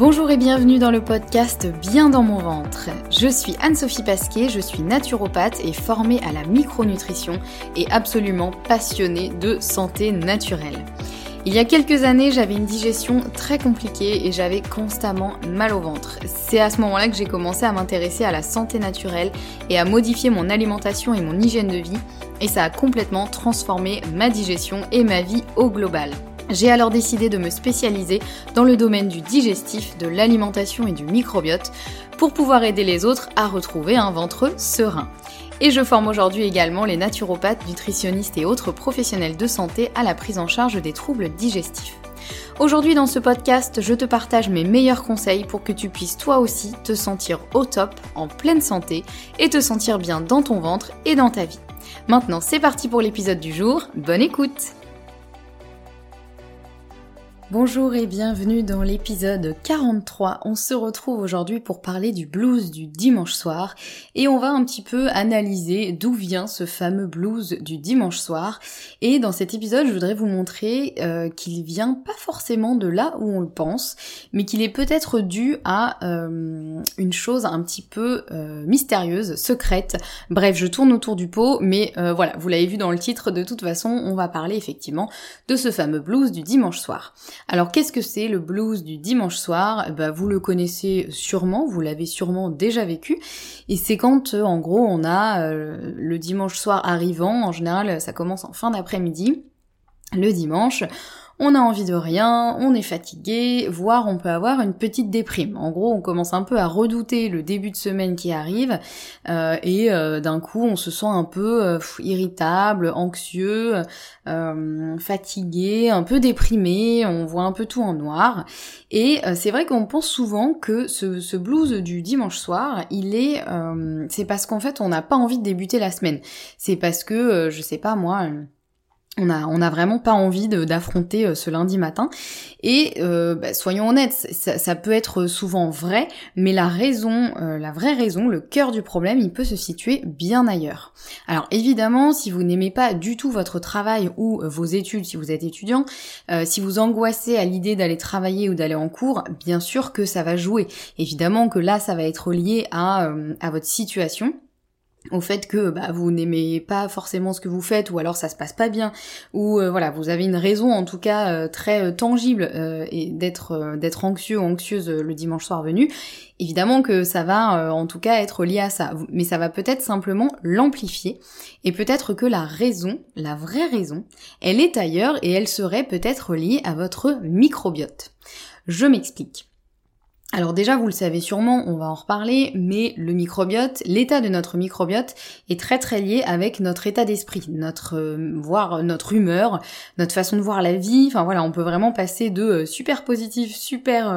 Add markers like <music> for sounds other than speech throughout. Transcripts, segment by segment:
Bonjour et bienvenue dans le podcast Bien dans mon ventre. Je suis Anne-Sophie Pasquet, je suis naturopathe et formée à la micronutrition et absolument passionnée de santé naturelle. Il y a quelques années, j'avais une digestion très compliquée et j'avais constamment mal au ventre. C'est à ce moment-là que j'ai commencé à m'intéresser à la santé naturelle et à modifier mon alimentation et mon hygiène de vie et ça a complètement transformé ma digestion et ma vie au global. J'ai alors décidé de me spécialiser dans le domaine du digestif, de l'alimentation et du microbiote pour pouvoir aider les autres à retrouver un ventre serein. Et je forme aujourd'hui également les naturopathes, nutritionnistes et autres professionnels de santé à la prise en charge des troubles digestifs. Aujourd'hui dans ce podcast, je te partage mes meilleurs conseils pour que tu puisses toi aussi te sentir au top, en pleine santé et te sentir bien dans ton ventre et dans ta vie. Maintenant c'est parti pour l'épisode du jour, bonne écoute Bonjour et bienvenue dans l'épisode 43. On se retrouve aujourd'hui pour parler du blues du dimanche soir et on va un petit peu analyser d'où vient ce fameux blues du dimanche soir. Et dans cet épisode, je voudrais vous montrer euh, qu'il vient pas forcément de là où on le pense, mais qu'il est peut-être dû à euh, une chose un petit peu euh, mystérieuse, secrète. Bref, je tourne autour du pot, mais voilà, vous l'avez vu dans le titre, de toute façon, on va parler effectivement de ce fameux blues du dimanche soir. Alors qu'est-ce que c'est le blues du dimanche soir? Ben, Vous le connaissez sûrement, vous l'avez sûrement déjà vécu. Et c'est quand euh, en gros on a euh, le dimanche soir arrivant, en général ça commence en fin d'après-midi, le dimanche, on a envie de rien, on est fatigué, voire on peut avoir une petite déprime. En gros, on commence un peu à redouter le début de semaine qui arrive euh, et euh, d'un coup, on se sent un peu euh, irritable, anxieux, fatigué, un peu déprimé, on voit un peu tout en noir. Et c'est vrai qu'on pense souvent que ce, ce, blues du dimanche soir, il est, c'est parce qu'en fait, on n'a pas envie de débuter la semaine. C'est parce que, je sais pas moi on a, on a vraiment pas envie d'affronter euh, ce lundi matin. Et euh, bah, soyons honnêtes, ça, peut être souvent vrai, mais la raison, euh, la vraie raison, le cœur du problème, il peut se situer bien ailleurs. Alors évidemment, si vous n'aimez pas du tout votre travail ou vos études, si vous êtes étudiant, si vous angoissez à l'idée d'aller travailler ou d'aller en cours, bien sûr que ça va jouer. Évidemment que là, ça va être lié à votre situation au fait que bah, vous n'aimez pas forcément ce que vous faites ou alors ça se passe pas bien ou euh, voilà vous avez une raison en tout cas euh, très euh, tangible et d'être d'être anxieux ou anxieuse le dimanche soir venu. Évidemment que ça va en tout cas être lié à ça. Mais ça va peut-être simplement l'amplifier et peut-être que la raison la vraie raison elle est ailleurs et elle serait peut-être liée à votre microbiote. Je m'explique alors déjà, vous le savez sûrement, on va en reparler, mais le microbiote, l'état de notre microbiote est très très lié avec notre état d'esprit, notre euh, voire notre humeur, notre façon de voir la vie. Enfin voilà, on peut vraiment passer de euh, super positif, super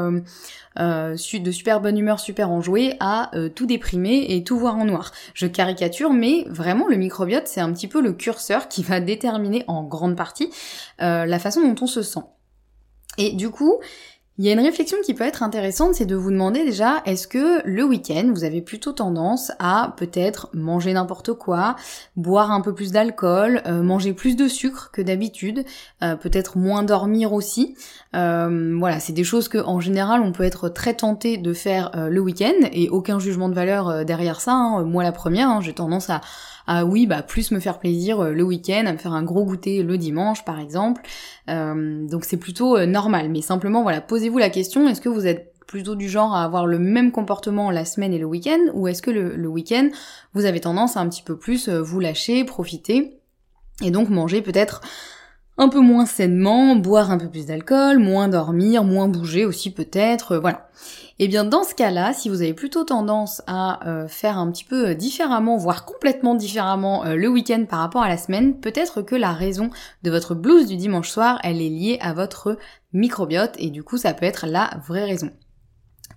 euh, de super bonne humeur, super enjoué, à tout déprimer et tout voir en noir. Je caricature, mais vraiment le microbiote, c'est un petit peu le curseur qui va déterminer en grande partie la façon dont on se sent. Et du coup, il y a une réflexion qui peut être intéressante, c'est de vous demander déjà, est-ce que le week-end, vous avez plutôt tendance à peut-être manger n'importe quoi, boire un peu plus d'alcool, euh, manger plus de sucre que d'habitude, euh, peut-être moins dormir aussi. Euh, voilà, c'est des choses que en général on peut être très tenté de faire le week-end et aucun jugement de valeur derrière ça. Hein. Moi la première, hein, j'ai tendance à ah oui, bah plus me faire plaisir euh, le week-end, à me faire un gros goûter le dimanche par exemple. Euh, donc c'est plutôt euh, normal. Mais simplement voilà, posez-vous la question, est-ce que vous êtes plutôt du genre à avoir le même comportement la semaine et le week-end, ou est-ce que le, le week-end, vous avez tendance à un petit peu plus vous lâcher, profiter, et donc manger peut-être un peu moins sainement, boire un peu plus d'alcool, moins dormir, moins bouger aussi peut-être, voilà. Et eh bien dans ce cas-là, si vous avez plutôt tendance à euh, faire un petit peu différemment, voire complètement différemment euh, le week-end par rapport à la semaine, peut-être que la raison de votre blues du dimanche soir, elle est liée à votre microbiote et du coup ça peut être la vraie raison.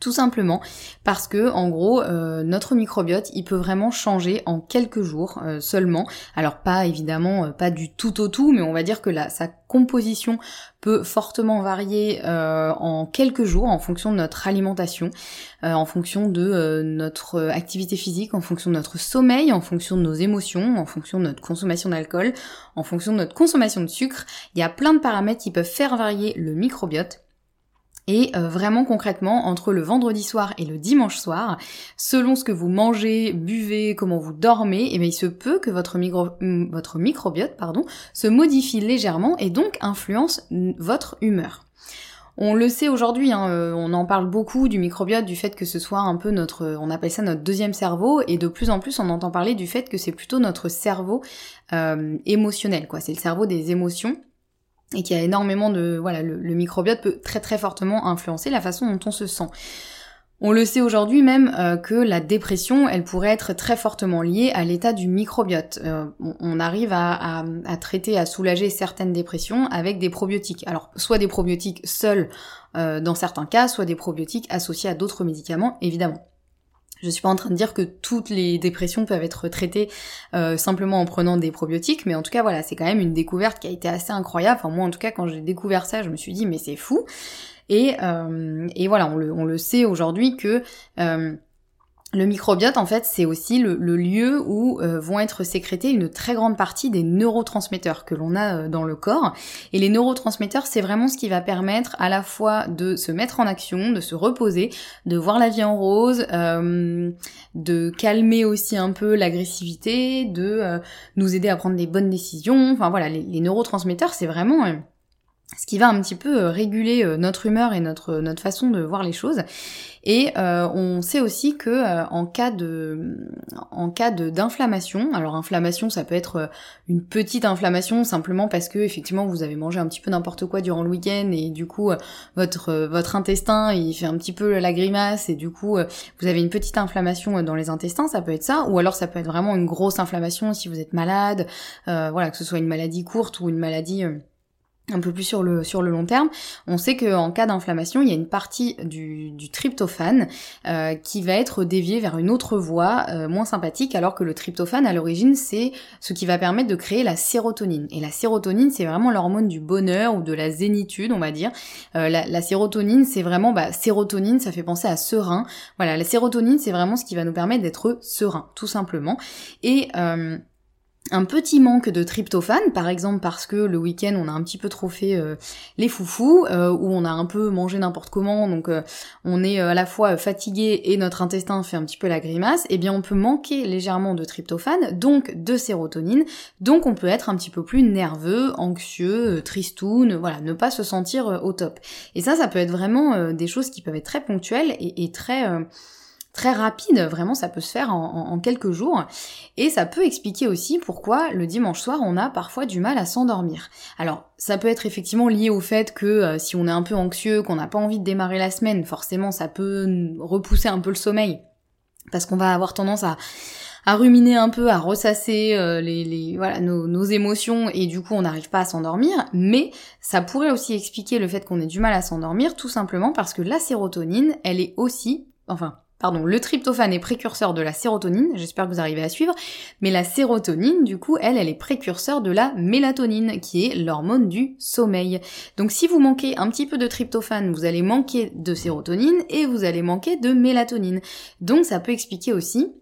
Tout simplement parce que en gros euh, notre microbiote il peut vraiment changer en quelques jours euh, seulement. Alors pas évidemment euh, pas du tout au tout mais on va dire que la, sa composition peut fortement varier en quelques jours en fonction de notre alimentation, en fonction de notre activité physique, en fonction de notre sommeil, en fonction de nos émotions, en fonction de notre consommation d'alcool, en fonction de notre consommation de sucre. Il y a plein de paramètres qui peuvent faire varier le microbiote. Et euh, vraiment concrètement, entre le vendredi soir et le dimanche soir, selon ce que vous mangez, buvez, comment vous dormez, eh bien il se peut que votre, micro, votre microbiote pardon, se modifie légèrement et donc influence votre humeur. On le sait aujourd'hui, hein, euh, on en parle beaucoup du microbiote, du fait que ce soit un peu notre, on appelle ça notre deuxième cerveau, et de plus en plus on entend parler du fait que c'est plutôt notre cerveau euh, émotionnel, quoi. C'est le cerveau des émotions et qu'il y a énormément de voilà le, microbiote peut très très fortement influencer la façon dont on se sent. On le sait aujourd'hui même euh, que la dépression, elle pourrait être très fortement liée à l'état du microbiote. Euh, on, arrive à, traiter, à soulager certaines dépressions avec des probiotiques. Alors, soit des probiotiques seuls euh, dans certains cas, soit des probiotiques associés à d'autres médicaments, évidemment. Je suis pas en train de dire que toutes les dépressions peuvent être traitées euh, simplement en prenant des probiotiques, mais en tout cas voilà, c'est quand même une découverte qui a été assez incroyable. Enfin moi en tout cas quand j'ai découvert ça, je me suis dit mais c'est fou. Et, euh, et voilà, on le, on le sait aujourd'hui que euh, le microbiote, en fait, c'est aussi le, lieu où euh, vont être sécrétés une très grande partie des neurotransmetteurs que l'on a euh, dans le corps. Et les neurotransmetteurs, c'est vraiment ce qui va permettre à la fois de se mettre en action, de se reposer, de voir la vie en rose, euh, de calmer aussi un peu l'agressivité, de nous aider à prendre des bonnes décisions. Enfin voilà, les, les neurotransmetteurs, c'est vraiment ce qui va un petit peu réguler notre humeur et notre, notre façon de voir les choses. Et euh, on sait aussi que euh, en cas de d'inflammation, alors inflammation ça peut être euh, une petite inflammation simplement parce que effectivement vous avez mangé un petit peu n'importe quoi durant le week-end et du coup votre votre intestin il fait un petit peu la grimace et du coup vous avez une petite inflammation dans les intestins, ça peut être ça, ou alors ça peut être vraiment une grosse inflammation si vous êtes malade, voilà que ce soit une maladie courte ou une maladie un peu plus sur le, sur le long terme, on sait qu'en cas d'inflammation, il y a une partie du, du tryptophane euh, qui va être déviée vers une autre voie euh, moins sympathique, alors que le tryptophane, à l'origine, c'est ce qui va permettre de créer la sérotonine. Et la sérotonine, c'est vraiment l'hormone du bonheur ou de la zénitude, on va dire. Euh, la, la, sérotonine, c'est vraiment, bah, sérotonine, ça fait penser à serein. Voilà, la sérotonine, c'est vraiment ce qui va nous permettre d'être serein, tout simplement. Et un petit manque de tryptophane, par exemple parce que le week-end on a un petit peu trop fait euh, les foufous, euh, ou on a un peu mangé n'importe comment, donc euh, on est à la fois fatigué et notre intestin fait un petit peu la grimace, eh bien on peut manquer légèrement de tryptophane, donc de sérotonine, donc on peut être un petit peu plus nerveux, anxieux, tristoun, voilà, ne pas se sentir au top. Et ça, ça peut être vraiment des choses qui peuvent être très ponctuelles et très très rapide, vraiment ça peut se faire en, quelques jours, et ça peut expliquer aussi pourquoi le dimanche soir on a parfois du mal à s'endormir. Alors ça peut être effectivement lié au fait que euh, si on est un peu anxieux, qu'on n'a pas envie de démarrer la semaine, forcément ça peut repousser un peu le sommeil, parce qu'on va avoir tendance à ruminer un peu, à ressasser euh, les, voilà, nos, émotions et du coup on n'arrive pas à s'endormir, mais ça pourrait aussi expliquer le fait qu'on ait du mal à s'endormir tout simplement parce que la sérotonine, elle est aussi, enfin Pardon, le tryptophane est précurseur de la sérotonine, j'espère que vous arrivez à suivre, mais la sérotonine, du coup, elle, elle est précurseur de la mélatonine, qui est l'hormone du sommeil. Donc si vous manquez un petit peu de tryptophane, vous allez manquer de sérotonine et vous allez manquer de mélatonine. Donc ça peut expliquer aussi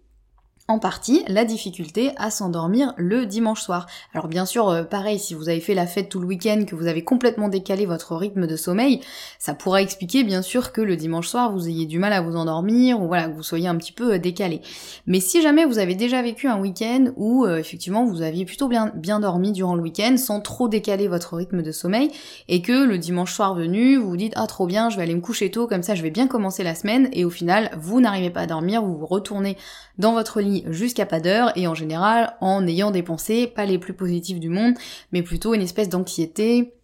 en partie la difficulté à s'endormir le dimanche soir. Alors bien sûr, euh, pareil, si vous avez fait la fête tout le week-end, que vous avez complètement décalé votre rythme de sommeil, ça pourra expliquer bien sûr que le dimanche soir vous ayez du mal à vous endormir ou voilà que vous soyez un petit peu euh, décalé. Mais si jamais vous avez déjà vécu un week-end où euh, effectivement vous aviez plutôt bien, bien dormi durant le week-end sans trop décaler votre rythme de sommeil et que le dimanche soir venu vous vous dites ah trop bien je vais aller me coucher tôt comme ça je vais bien commencer la semaine et au final vous n'arrivez pas à dormir, vous vous retournez dans votre lit jusqu'à pas d'heure et en général en ayant des pensées pas les plus positives du monde, mais plutôt une espèce d'anxiété,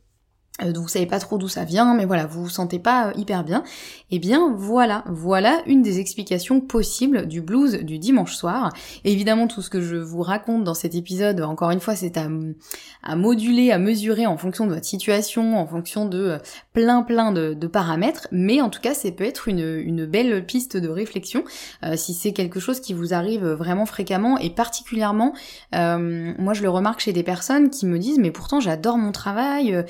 vous savez pas trop d'où ça vient, mais voilà, vous vous sentez pas euh, hyper bien, eh bien voilà, voilà une des explications possibles du blues du dimanche soir. Évidemment, tout ce que je vous raconte dans cet épisode, encore une fois, c'est à, moduler, à mesurer en fonction de votre situation, en fonction de euh, plein plein de, paramètres, mais en tout cas, ça peut être une, une belle piste de réflexion si c'est quelque chose qui vous arrive vraiment fréquemment. Et particulièrement, moi je le remarque chez des personnes qui me disent mais pourtant j'adore mon travail,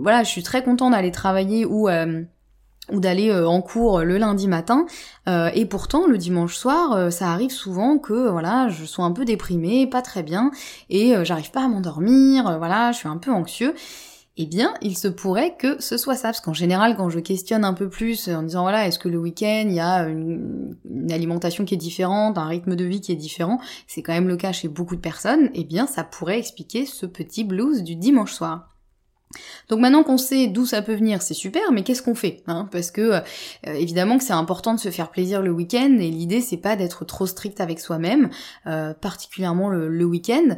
voilà, je suis très content d'aller travailler ou euh, ou d'aller euh, en cours le lundi matin. Euh, et pourtant, le dimanche soir, ça arrive souvent que voilà, je sois un peu déprimée, pas très bien, et j'arrive pas à m'endormir. voilà, je suis un peu anxieux. Eh bien, il se pourrait que ce soit ça, parce qu'en général, quand je questionne un peu plus en disant voilà, est-ce que le week-end il y a une, une, alimentation qui est différente, un rythme de vie qui est différent, c'est quand même le cas chez beaucoup de personnes. Eh bien, ça pourrait expliquer ce petit blues du dimanche soir. Donc maintenant qu'on sait d'où ça peut venir, c'est super, mais qu'est-ce qu'on fait hein? Parce que euh, évidemment que c'est important de se faire plaisir le week-end, et l'idée c'est pas d'être trop strict avec soi-même, euh, particulièrement le, week-end.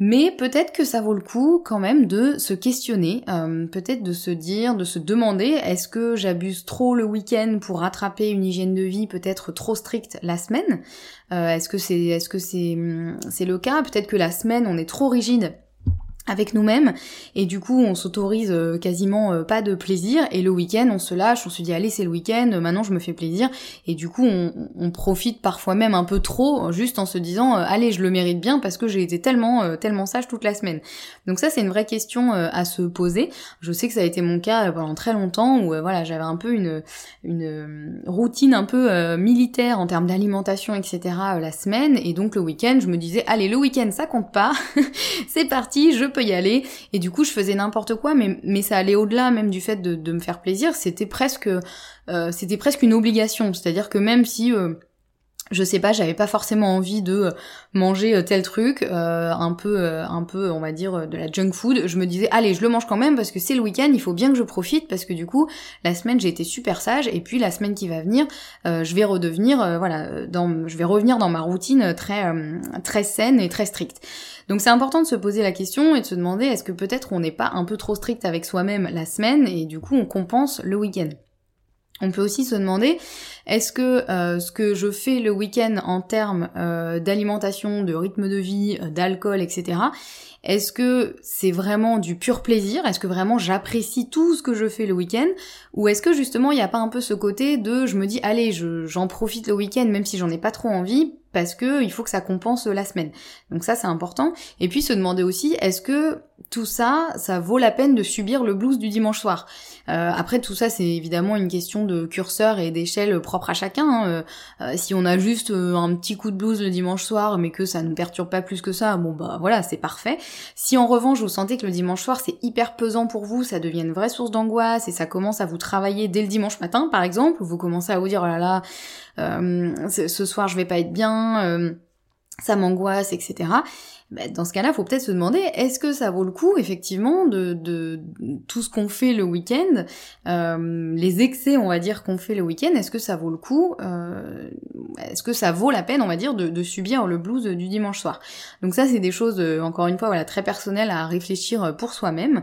Mais peut-être que ça vaut le coup quand même de se questionner, euh, peut-être de se dire, de se demander, est-ce que j'abuse trop le week-end pour rattraper une hygiène de vie peut-être trop stricte la semaine? Est-ce que c'est, est-ce que c'est, hum, c'est le cas? Peut-être que la semaine on est trop rigide avec nous-mêmes. Et du coup on s'autorise euh, quasiment euh, pas de plaisir. Et le week-end on se lâche, on se dit allez c'est le week-end, maintenant je me fais plaisir. Et du coup on, profite parfois même un peu trop juste en se disant euh, allez je le mérite bien parce que j'ai été tellement tellement sage toute la semaine. Donc ça c'est une vraie question à se poser. Je sais que ça a été mon cas pendant très longtemps où voilà j'avais un peu une une routine un peu militaire en termes d'alimentation etc la semaine. Et donc le week-end je me disais allez le week-end ça compte pas, <laughs> c'est parti je peux y aller. Et du coup, je faisais n'importe quoi, mais, mais ça allait au-delà même du fait de, me faire plaisir. C'était presque, euh, c'était presque une obligation. C'est-à-dire que même si euh, je sais pas, j'avais pas forcément envie de euh, manger euh, tel truc, euh, un peu, un peu, on va dire, de la junk food. Je me disais, allez, je le mange quand même parce que c'est le week-end, il faut bien que je profite parce que du coup, la semaine j'ai été super sage et puis la semaine qui va venir, je vais redevenir, voilà, dans, je vais revenir dans ma routine très, très saine et très stricte. Donc c'est important de se poser la question et de se demander est-ce que peut-être on n'est pas un peu trop strict avec soi-même la semaine et du coup on compense le week-end? On peut aussi se demander, est-ce que euh, ce que je fais le week-end en termes euh, d'alimentation, de rythme de vie, euh, d'alcool, etc., est-ce que c'est vraiment du pur plaisir? Est-ce que vraiment j'apprécie tout ce que je fais le week-end? Ou est-ce que justement il n'y a pas un peu ce côté de je me dis allez j'en profite le week-end même si j'en ai pas trop envie parce que il faut que ça compense la semaine? Donc ça c'est important. Et puis se demander aussi est-ce que tout ça, ça vaut la peine de subir le blues du dimanche soir. Euh, après tout ça c'est évidemment une question de curseur et d'échelle propre à chacun. Hein. Euh, euh, si on a juste un petit coup de blues le dimanche soir mais que ça ne perturbe pas plus que ça, bon bah voilà c'est parfait. Si en revanche vous sentez que le dimanche soir c'est hyper pesant pour vous, ça devient une vraie source d'angoisse et ça commence à vous travailler dès le dimanche matin par exemple, vous commencez à vous dire oh là là ce soir je vais pas être bien, ça m'angoisse etc bah, dans ce cas-là, faut peut-être se demander est-ce que ça vaut le coup effectivement de, de, tout ce qu'on fait le week-end, euh, les excès on va dire qu'on fait le week-end, est-ce que ça vaut le coup, euh, est-ce que ça vaut la peine on va dire de, de, subir le blues du dimanche soir? Donc ça c'est des choses euh, encore une fois voilà très personnelles à réfléchir pour soi-même.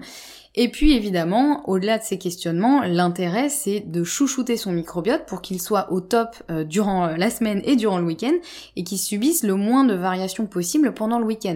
Et puis évidemment, au-delà de ces questionnements, l'intérêt c'est de chouchouter son microbiote pour qu'il soit au top euh, durant la semaine et durant le week-end et qu'il subisse le moins de variations possibles pendant le week-end.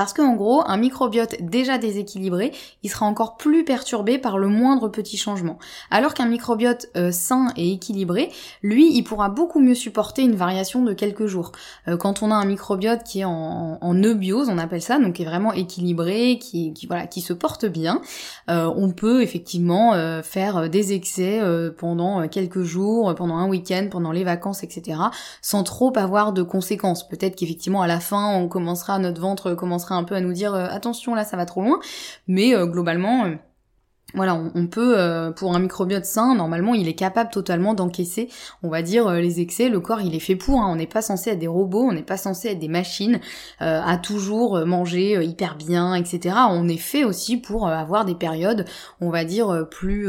Parce qu'en gros, un microbiote déjà déséquilibré, il sera encore plus perturbé par le moindre petit changement. Alors qu'un microbiote euh, sain et équilibré, lui, il pourra beaucoup mieux supporter une variation de quelques jours. Euh, quand on a un microbiote qui est en, en eubiose, on appelle ça, donc qui est vraiment équilibré, qui, voilà, qui se porte bien, euh, on peut effectivement faire des excès pendant quelques jours, pendant un week-end, pendant les vacances, etc., sans trop avoir de conséquences. Peut-être qu'effectivement à la fin, on commencera notre ventre commencera un peu à nous dire euh, attention là ça va trop loin, mais euh, globalement euh, voilà, on, peut, pour un microbiote sain, normalement, il est capable totalement d'encaisser, on va dire, les excès. Le corps, il est fait pour. Hein. On n'est pas censé être des robots, on n'est pas censé être des machines à toujours manger hyper bien, etc. On est fait aussi pour avoir des périodes, on va dire, plus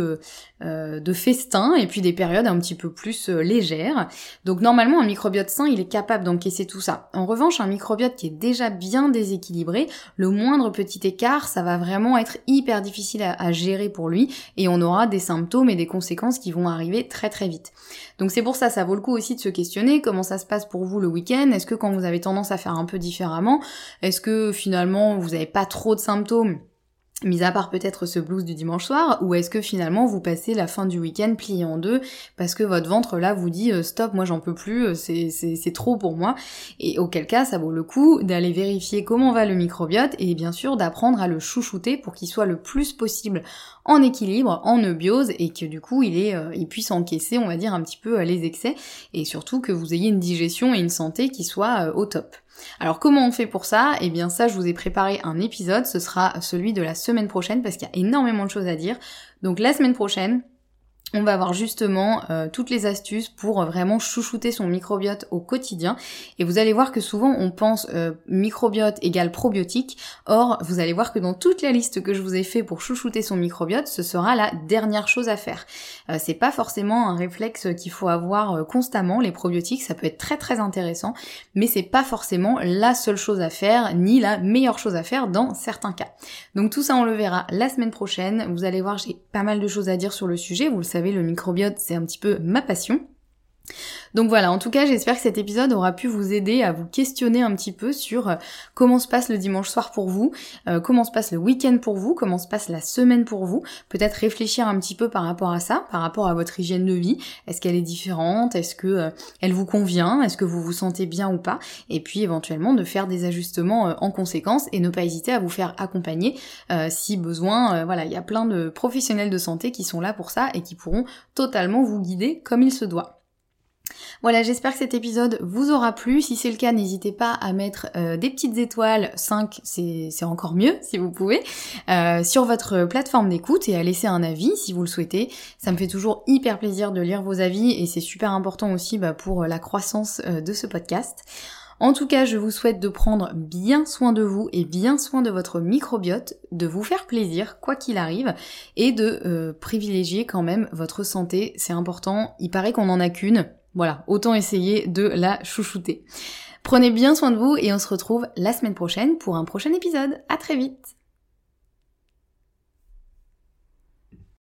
euh, de festin et puis des périodes un petit peu plus euh, légères. Donc normalement un microbiote sain il est capable d'encaisser tout ça. En revanche un microbiote qui est déjà bien déséquilibré, le moindre petit écart ça va vraiment être hyper difficile à, gérer pour lui et on aura des symptômes et des conséquences qui vont arriver très très vite. Donc c'est pour ça ça vaut le coup aussi de se questionner comment ça se passe pour vous le week-end? Est-ce que quand vous avez tendance à faire un peu différemment, est-ce que finalement vous n'avez pas trop de symptômes? Mis à part peut-être ce blues du dimanche soir, ou est-ce que finalement vous passez la fin du week-end plié en deux parce que votre ventre là vous dit euh, stop, moi j'en peux plus, euh, c'est trop pour moi, et auquel cas ça vaut le coup d'aller vérifier comment va le microbiote et bien sûr d'apprendre à le chouchouter pour qu'il soit le plus possible en équilibre, en eubiose et que du coup il, est, euh, il puisse encaisser on va dire un petit peu les excès et surtout que vous ayez une digestion et une santé qui soit au top. Alors comment on fait pour ça? Eh bien ça je vous ai préparé un épisode, ce sera celui de la semaine prochaine parce qu'il y a énormément de choses à dire. Donc la semaine prochaine, on va avoir justement euh, toutes les astuces pour vraiment chouchouter son microbiote au quotidien. Et vous allez voir que souvent on pense euh, microbiote égale probiotique. Or, vous allez voir que dans toute la liste que je vous ai fait pour chouchouter son microbiote, ce sera la dernière chose à faire. Euh, c'est pas forcément un réflexe qu'il faut avoir constamment. Les probiotiques, ça peut être très très intéressant, mais c'est pas forcément la seule chose à faire, ni la meilleure chose à faire dans certains cas. Donc tout ça, on le verra la semaine prochaine. Vous allez voir, j'ai pas mal de choses à dire sur le sujet. Vous le savez le microbiote, c'est un petit peu ma passion. Donc voilà, en tout cas, j'espère que cet épisode aura pu vous aider à vous questionner un petit peu sur euh, comment se passe le dimanche soir pour vous, euh, comment se passe le week-end pour vous, comment se passe la semaine pour vous. Peut-être réfléchir un petit peu par rapport à ça, par rapport à votre hygiène de vie. Est-ce qu'elle est différente? Est-ce que euh, elle vous convient? Est-ce que vous vous sentez bien ou pas? Et puis éventuellement de faire des ajustements en conséquence et ne pas hésiter à vous faire accompagner si besoin. voilà, il y a plein de professionnels de santé qui sont là pour ça et qui pourront totalement vous guider comme il se doit. Voilà, j'espère que cet épisode vous aura plu. Si c'est le cas, n'hésitez pas à mettre euh, des petites étoiles, 5 c'est encore mieux si vous pouvez, euh, sur votre plateforme d'écoute et à laisser un avis si vous le souhaitez. Ça me fait toujours hyper plaisir de lire vos avis et c'est super important aussi bah, pour la croissance euh, de ce podcast. En tout cas, je vous souhaite de prendre bien soin de vous et bien soin de votre microbiote, de vous faire plaisir quoi qu'il arrive et de privilégier quand même votre santé. C'est important. Il paraît qu'on en a qu'une. Voilà, autant essayer de la chouchouter. Prenez bien soin de vous et on se retrouve la semaine prochaine pour un prochain épisode. À très vite